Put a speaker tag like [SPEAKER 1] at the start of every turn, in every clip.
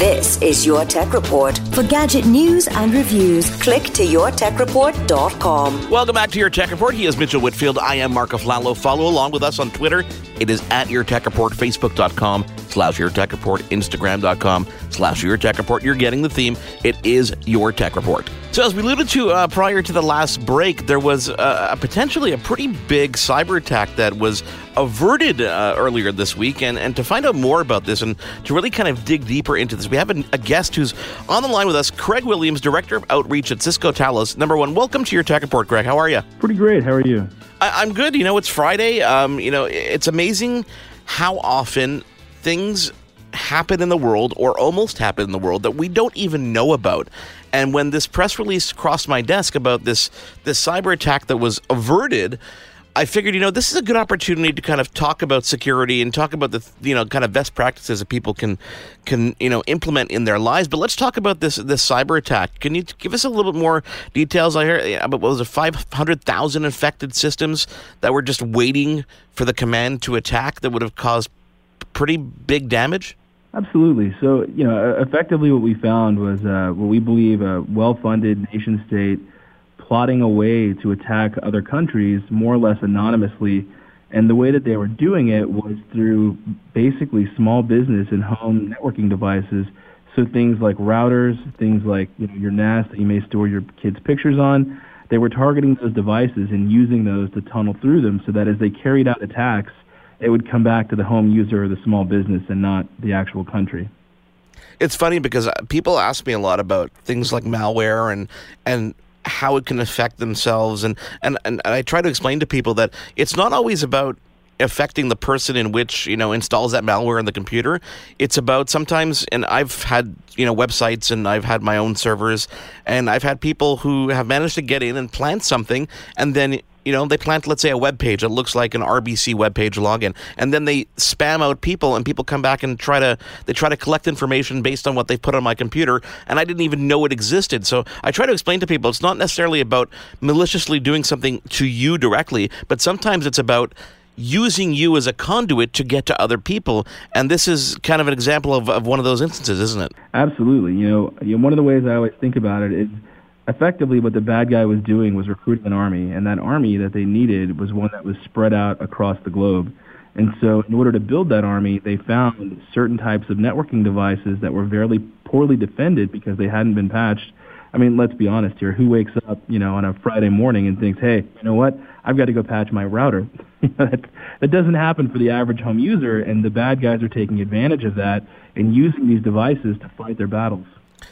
[SPEAKER 1] This is Your Tech Report. For gadget news and reviews, click to yourtechreport.com.
[SPEAKER 2] Welcome back to Your Tech Report. He is Mitchell Whitfield. I am Marc Aflalo. Follow along with us on Twitter. It is at Your Tech Report, Facebook.com slash Your Tech Report, Instagram.com slash Your Tech Report. You're getting the theme. It is Your Tech Report. So, as we alluded to uh, prior to the last break, there was uh, potentially a pretty big cyber attack that was averted uh, earlier this week. And, and to find out more about this and to really kind of dig deeper into this, we have a, a guest who's on the line with us, Craig Williams, Director of Outreach at Cisco Talos. Number one, welcome to your Tech Report, Craig. How are you?
[SPEAKER 3] Pretty great. How are you?
[SPEAKER 2] I, am good. You know, it's Friday. Um, you know, it's amazing how often things happen in the world or almost happen in the world that we don't even know about. And when this press release crossed my desk about this this cyber attack that was averted, I figured, you know, this is a good opportunity to kind of talk about security and talk about the, you know, kind of best practices that people can, can, you know, implement in their lives. But let's talk about this this cyber attack. Can you give us a little bit more details? I heard about what was it, five hundred thousand infected systems that were just waiting for the command to attack that would have caused pretty big damage.
[SPEAKER 3] Absolutely. So, you know, effectively what we found was uh, what we believe a well-funded nation state plotting a way to attack other countries more or less anonymously. And the way that they were doing it was through basically small business and home networking devices. So things like routers, things like you know, your NAS that you may store your kids' pictures on, they were targeting those devices and using those to tunnel through them so that as they carried out attacks, it would come back to the home user or the small business and not the actual country.
[SPEAKER 2] It's funny because uh, people ask me a lot about things like malware and and how it can affect themselves and, and and I try to explain to people that it's not always about affecting the person in which you know installs that malware in the computer it's about sometimes and i've had you know websites and i've had my own servers and i've had people who have managed to get in and plant something and then you know, they plant, let's say, a web page that looks like an RBC web page login, and then they spam out people, and people come back and try to they try to collect information based on what they've put on my computer, and I didn't even know it existed. So I try to explain to people it's not necessarily about maliciously doing something to you directly, but sometimes it's about using you as a conduit to get to other people. And this is kind of an example of, of one of those instances, isn't it?
[SPEAKER 3] Absolutely. You know, you know, one of the ways I always think about it is effectively what the bad guy was doing was recruiting an army, and that army that they needed was one that was spread out across the globe. And so, in order to build that army, they found certain types of networking devices that were very poorly defended because they hadn't been patched. I mean, let's be honest here. Who wakes up, you know, on a Friday morning and thinks, "Hey, you know what? I've got to go patch my router." that, that doesn't happen for the average home user, and the bad guys are taking advantage of that and using these devices to fight their battles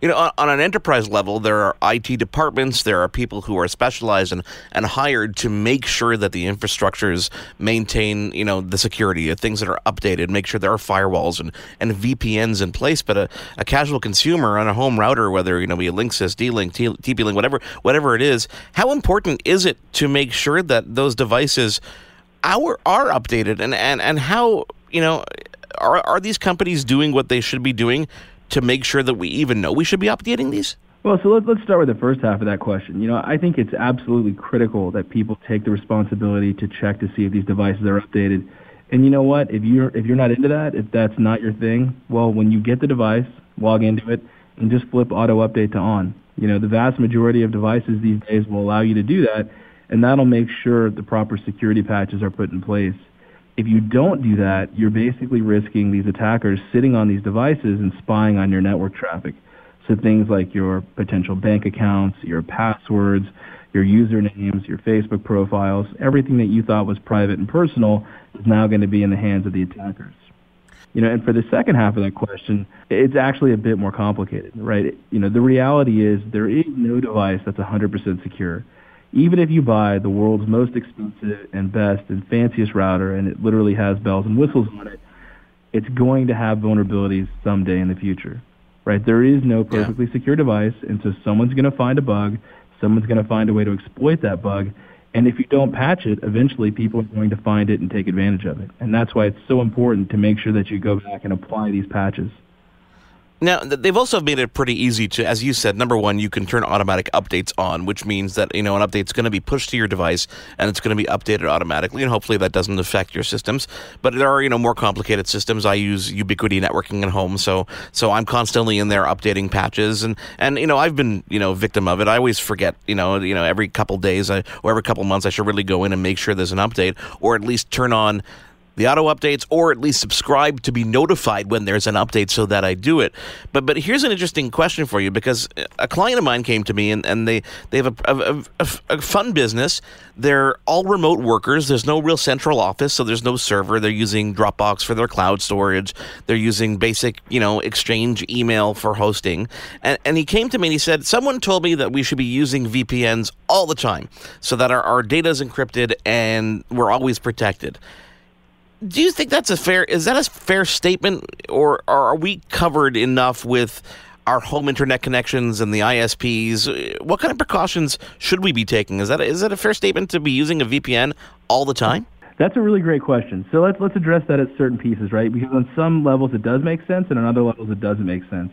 [SPEAKER 2] you know, on, an enterprise level, there are IT departments, there are people who are specialized and, and hired to make sure that the infrastructures maintain, you know, the security, of things that are updated, make sure there are firewalls and, and VPNs in place. But a, a casual consumer on a home router, whether, you know, be a Linksys, D-Link, TP-Link, whatever, whatever it is, how important is it to make sure that those devices are, are updated and, and, and how, you know, are, are these companies doing what they should be doing to make sure that we even know we should be updating these?
[SPEAKER 3] Well, so let, let's start with the first half of that question. You know, I think it's absolutely critical that people take the responsibility to check to see if these devices are updated. And you know what? If you're if you're not into that, if that's not your thing, well, when you get the device, log into it and just flip auto update to on. You know, the vast majority of devices these days will allow you to do that, and that'll make sure the proper security patches are put in place if you don't do that, you're basically risking these attackers sitting on these devices and spying on your network traffic. So things like your potential bank accounts, your passwords, your usernames, your Facebook profiles, everything that you thought was private and personal is now going to be in the hands of the attackers. You know, and for the second half of that question, it's actually a bit more complicated, right? You know, the reality is there is no device that's 100% secure even if you buy the world's most expensive and best and fanciest router and it literally has bells and whistles on it, it's going to have vulnerabilities someday in the future. Right? There is no perfectly yeah. secure device, and so someone's going to find a bug, someone's going to find a way to exploit that bug, and if you don't patch it, eventually people are going to find it and take advantage of it. And that's why it's so important to make sure that you go back and apply these patches.
[SPEAKER 2] Now, they've also made it pretty easy to, as you said, number one, you can turn automatic updates on, which means that, you know, an update's going to be pushed to your device and it's going to be updated automatically. And hopefully that doesn't affect your systems. But there are, you know, more complicated systems. I use Ubiquiti networking at home. So, so I'm constantly in there updating patches. And, and, you know, I've been, you know, victim of it. I always forget, you know, you know, every couple days I, or every couple months, I should really go in and make sure there's an update or at least turn on the auto updates or at least subscribe to be notified when there's an update so that I do it. But but here's an interesting question for you because a client of mine came to me and, and they, they have a, a, a, a fun business. They're all remote workers. There's no real central office, so there's no server. They're using Dropbox for their cloud storage. They're using basic, you know, exchange email for hosting. And, and he came to me and he said, Someone told me that we should be using VPNs all the time so that our, our data is encrypted and we're always protected do you think that's a fair is that a fair statement or, are we covered enough with our home internet connections and the ISPs what kind of precautions should we be taking? Is that a, is that a fair statement to be using a VPN all the time?
[SPEAKER 3] That's a really great question. So let's let's address that at certain pieces right? Because on some levels it does make sense and on other levels it doesn't make sense.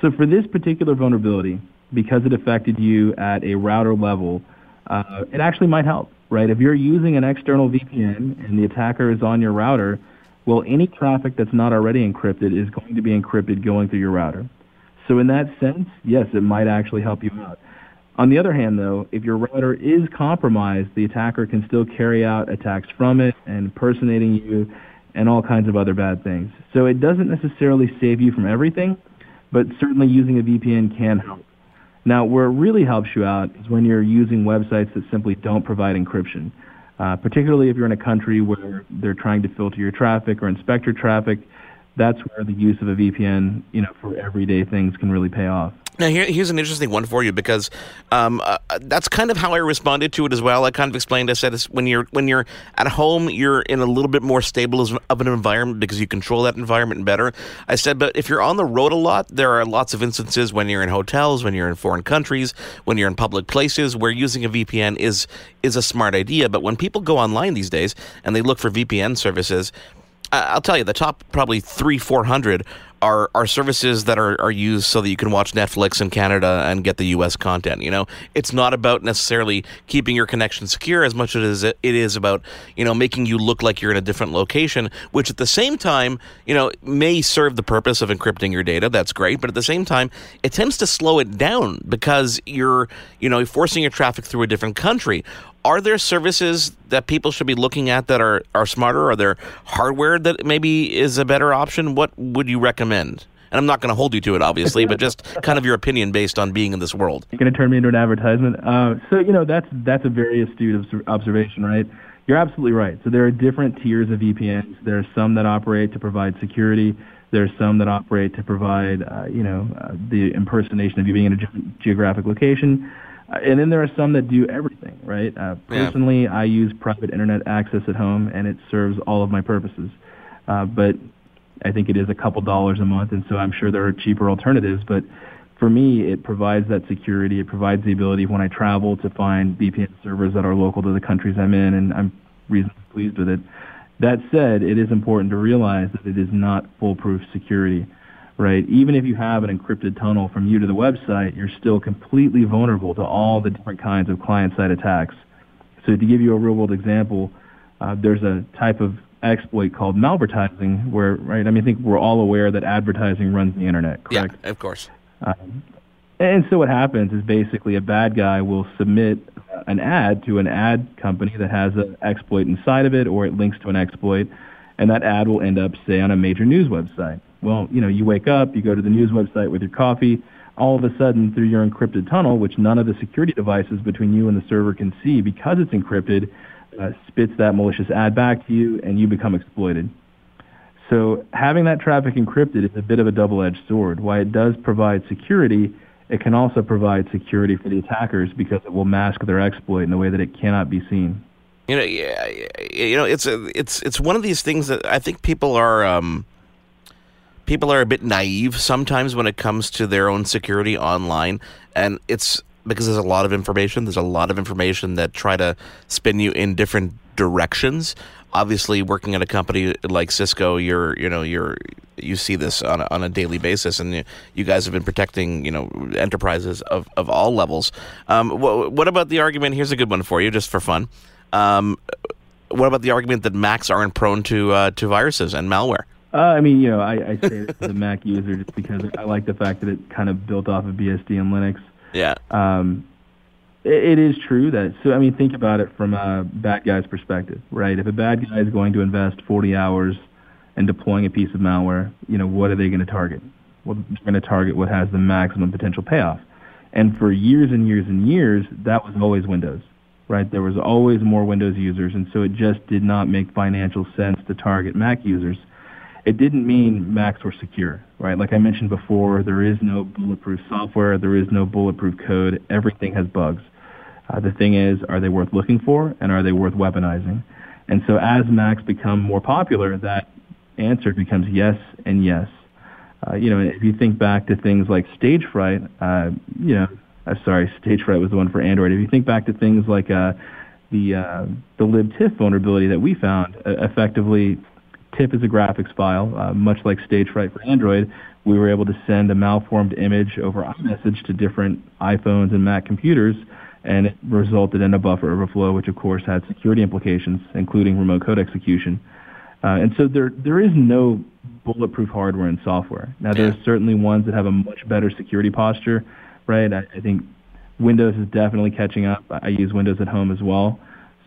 [SPEAKER 3] So for this particular vulnerability because it affected you at a router level uh, it actually might help right? If you're using an external VPN and the attacker is on your router, well, any traffic that's not already encrypted is going to be encrypted going through your router. So in that sense, yes, it might actually help you out. On the other hand, though, if your router is compromised, the attacker can still carry out attacks from it and impersonating you and all kinds of other bad things. So it doesn't necessarily save you from everything, but certainly using a VPN can help. Now, where it really helps you out is when you're using websites that simply don't provide encryption, uh, particularly if you're in a country where they're trying to filter your traffic or inspect your traffic. That's where the use of a VPN, you know, for everyday things can really pay off.
[SPEAKER 2] Now, here, here's an interesting one for you because um, uh, that's kind of how I responded to it as well. I kind of explained. I said, when you're when you're at home, you're in a little bit more stable of an environment because you control that environment better. I said, but if you're on the road a lot, there are lots of instances when you're in hotels, when you're in foreign countries, when you're in public places, where using a VPN is is a smart idea. But when people go online these days and they look for VPN services, I'll tell you, the top probably three, four hundred are are services that are, are used so that you can watch Netflix in Canada and get the U.S. content. You know, it's not about necessarily keeping your connection secure as much as it is about you know making you look like you're in a different location, which at the same time you know may serve the purpose of encrypting your data. That's great, but at the same time, it tends to slow it down because you're you know forcing your traffic through a different country are there services that people should be looking at that are, are smarter? Are there hardware that maybe is a better option? What would you recommend? And I'm not going to hold you to it, obviously, but just kind of your opinion based on being in this world.
[SPEAKER 3] You're going to turn me into an advertisement. Uh, so you know that's that's a very astute observation, right? You're absolutely right. So there are different tiers of VPNs. There are some that operate to provide security. There are some that operate to provide, uh, you know, uh, the impersonation of you being in a different geographic location. And then there are some that do everything, right? Uh, personally, yeah. I use private internet access at home, and it serves all of my purposes. Uh, but I think it is a couple dollars a month, and so I'm sure there are cheaper alternatives. But for me, it provides that security. It provides the ability when I travel to find VPN servers that are local to the countries I'm in, and I'm reasonably pleased with it. That said, it is important to realize that it is not foolproof security right? Even if you have an encrypted tunnel from you to the website, you're still completely vulnerable to all the different kinds of client-side attacks. So to give you a real-world example, uh, there's a type of exploit called malvertising where, right, I mean, I think we're all aware that advertising runs the internet, correct?
[SPEAKER 2] Yeah, of course. Um,
[SPEAKER 3] and so what happens is basically a bad guy will submit an ad to an ad company that has an exploit inside of it or it links to an exploit, and that ad will end up, say, on a major news website. Well, you know, you wake up, you go to the news website with your coffee, all of a sudden through your encrypted tunnel, which none of the security devices between you and the server can see because it's encrypted, uh, spits that malicious ad back to you and you become exploited. So having that traffic encrypted is a bit of a double-edged sword. While it does provide security, it can also provide security for the attackers because it will mask their exploit in a way that it cannot be seen.
[SPEAKER 2] You know, yeah, you know, it's a, it's it's one of these things that I think people are um, people are a bit naive sometimes when it comes to their own security online, and it's because there's a lot of information. There's a lot of information that try to spin you in different directions. obviously working at a company like Cisco, you're you know you're you see this on a, on a daily basis, and you, you guys have been protecting you know enterprises of, of all levels. Um, what, what about the argument? Here's a good one for you, just for fun. Um, what about the argument that Macs aren't prone to uh, to viruses and malware?
[SPEAKER 3] Uh, I mean, you know, I, I say this as a Mac user just because I like the fact that it kind of built off of BSD and Linux.
[SPEAKER 2] Yeah.
[SPEAKER 3] Um, it, it is true that. So I mean, think about it from a bad guy's perspective, right? If a bad guy is going to invest 40 hours in deploying a piece of malware, you know, what are they going to target? Well, they're going to target what has the maximum potential payoff. And for years and years and years, that was always Windows, right? There was always more Windows users, and so it just did not make financial sense to target Mac users it didn't mean Macs were secure, right? Like I mentioned before, there is no bulletproof software, there is no bulletproof code. Everything has bugs. Uh, the thing is, are they worth looking for, and are they worth weaponizing? And so as Macs become more popular, that answer becomes yes and yes. Uh, you know, if you think back to things like Stagefright, uh, you know, uh, sorry, Stagefright was the one for Android. If you think back to things like uh, the uh, the libtiff vulnerability that we found, uh, effectively TIFF is a graphics file, uh, much like StageFright for Android. We were able to send a malformed image over iMessage to different iPhones and Mac computers, and it resulted in a buffer overflow, which of course had security implications, including remote code execution. Uh, and so there, there is no bulletproof hardware and software. Now, there are certainly ones that have a much better security posture, right? I, I think Windows is definitely catching up. I use Windows at home as well.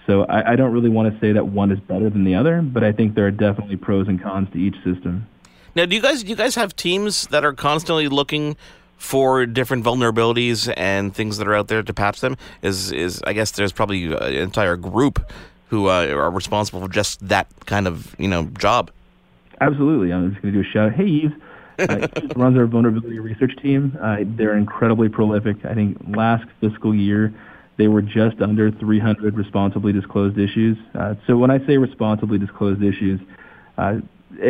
[SPEAKER 3] So I, I don't really want to say that one is better than the other, but I think there are definitely pros and cons to each system.
[SPEAKER 2] Now, do you guys do you guys have teams that are constantly looking for different vulnerabilities and things that are out there to patch them? Is is I guess there's probably an entire group who uh, are responsible for just that kind of you know job.
[SPEAKER 3] Absolutely, I'm just going to do a shout. Out, hey, Yves. uh, runs our vulnerability research team. Uh, they're incredibly prolific. I think last fiscal year they were just under 300 responsibly disclosed issues. Uh, so when I say responsibly disclosed issues, uh,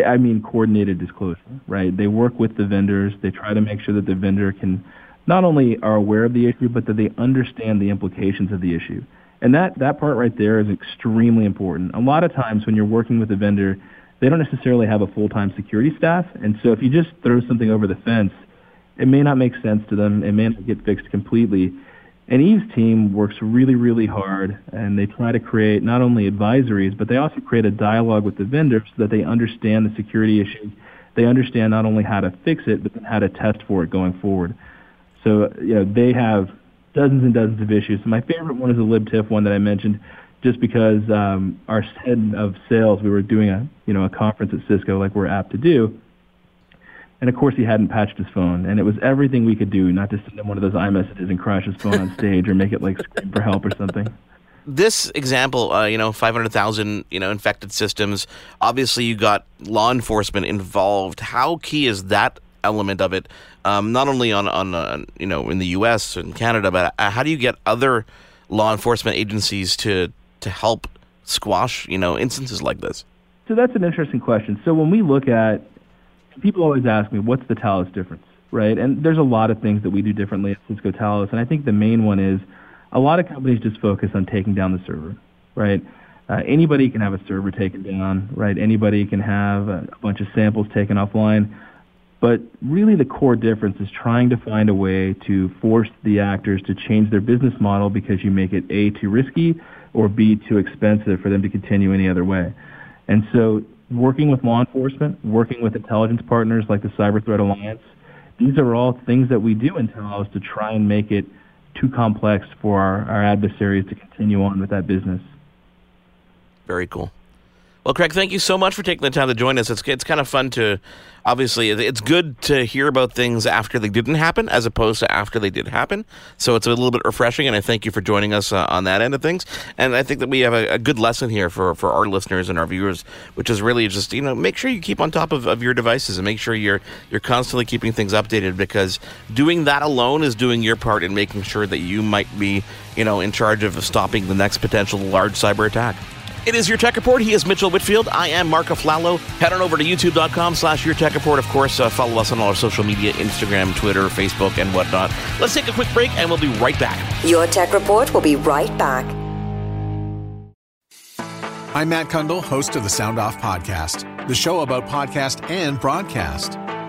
[SPEAKER 3] I mean coordinated disclosure, right? They work with the vendors. They try to make sure that the vendor can not only are aware of the issue, but that they understand the implications of the issue. And that, that part right there is extremely important. A lot of times when you're working with a vendor, they don't necessarily have a full-time security staff. And so if you just throw something over the fence, it may not make sense to them. It may not get fixed completely. And Yves's team works really, really hard, and they try to create not only advisories, but they also create a dialogue with the vendors so that they understand the security issue. They understand not only how to fix it, but how to test for it going forward. So, you know, they have dozens and dozens of issues. My favorite one is the libtiff one that I mentioned, just because um, our head of sales, we were doing a, you know, a conference at Cisco like we're apt to do, and of course, he hadn't patched his phone, and it was everything we could do not to send him one of those iMessages and crash his phone on stage or make it like scream for help or something.
[SPEAKER 2] This example, uh, you know, 500,000, you know, infected systems. Obviously, you got law enforcement involved. How key is that element of it? Um, not only on, on uh, you know, in the U.S. and Canada, but uh, how do you get other law enforcement agencies to to help squash, you know, instances like this?
[SPEAKER 3] So that's an interesting question. So when we look at people always ask me, what's the Talos difference, right? And there's a lot of things that we do differently at Cisco Talos, and I think the main one is a lot of companies just focus on taking down the server, right? Uh, anybody can have a server taken down, right? Anybody can have a, a bunch of samples taken offline. But really the core difference is trying to find a way to force the actors to change their business model because you make it A, too risky, or B, too expensive for them to continue any other way. And so working with law enforcement, working with intelligence partners like the Cyber Threat Alliance, these are all things that we do in Talos to try and make it too complex for our, our adversaries to continue on with that business.
[SPEAKER 2] Very cool. Well, Craig, thank you so much for taking the time to join us. It's it's kind of fun to, obviously, it's good to hear about things after they didn't happen as opposed to after they did happen. So it's a little bit refreshing, and I thank you for joining us uh, on that end of things. And I think that we have a, a, good lesson here for, for our listeners and our viewers, which is really just you know make sure you keep on top of, of your devices and make sure you're you're constantly keeping things updated because doing that alone is doing your part in making sure that you might be you know in charge of stopping the next potential large cyber attack. It is Your Tech Report. He is Mitchell Whitfield. I am Marc Aflalo. Head on over to youtube.com slash Your Tech Report. Of course, uh, follow us on all our social media, Instagram, Twitter, Facebook, and whatnot. Let's take a quick break, and we'll be right back.
[SPEAKER 1] Your Tech Report will be right back.
[SPEAKER 4] I'm Matt Cundill, host of the Sound Off Podcast, the show about podcast and broadcast.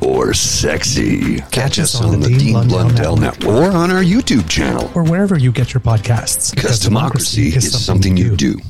[SPEAKER 5] or sexy. Catch, Catch us on, on the Dean, Dean Blundell, Blundell Network. Network or on our YouTube channel
[SPEAKER 6] or wherever you get your podcasts.
[SPEAKER 5] Because, because democracy, democracy, is, something, something you do.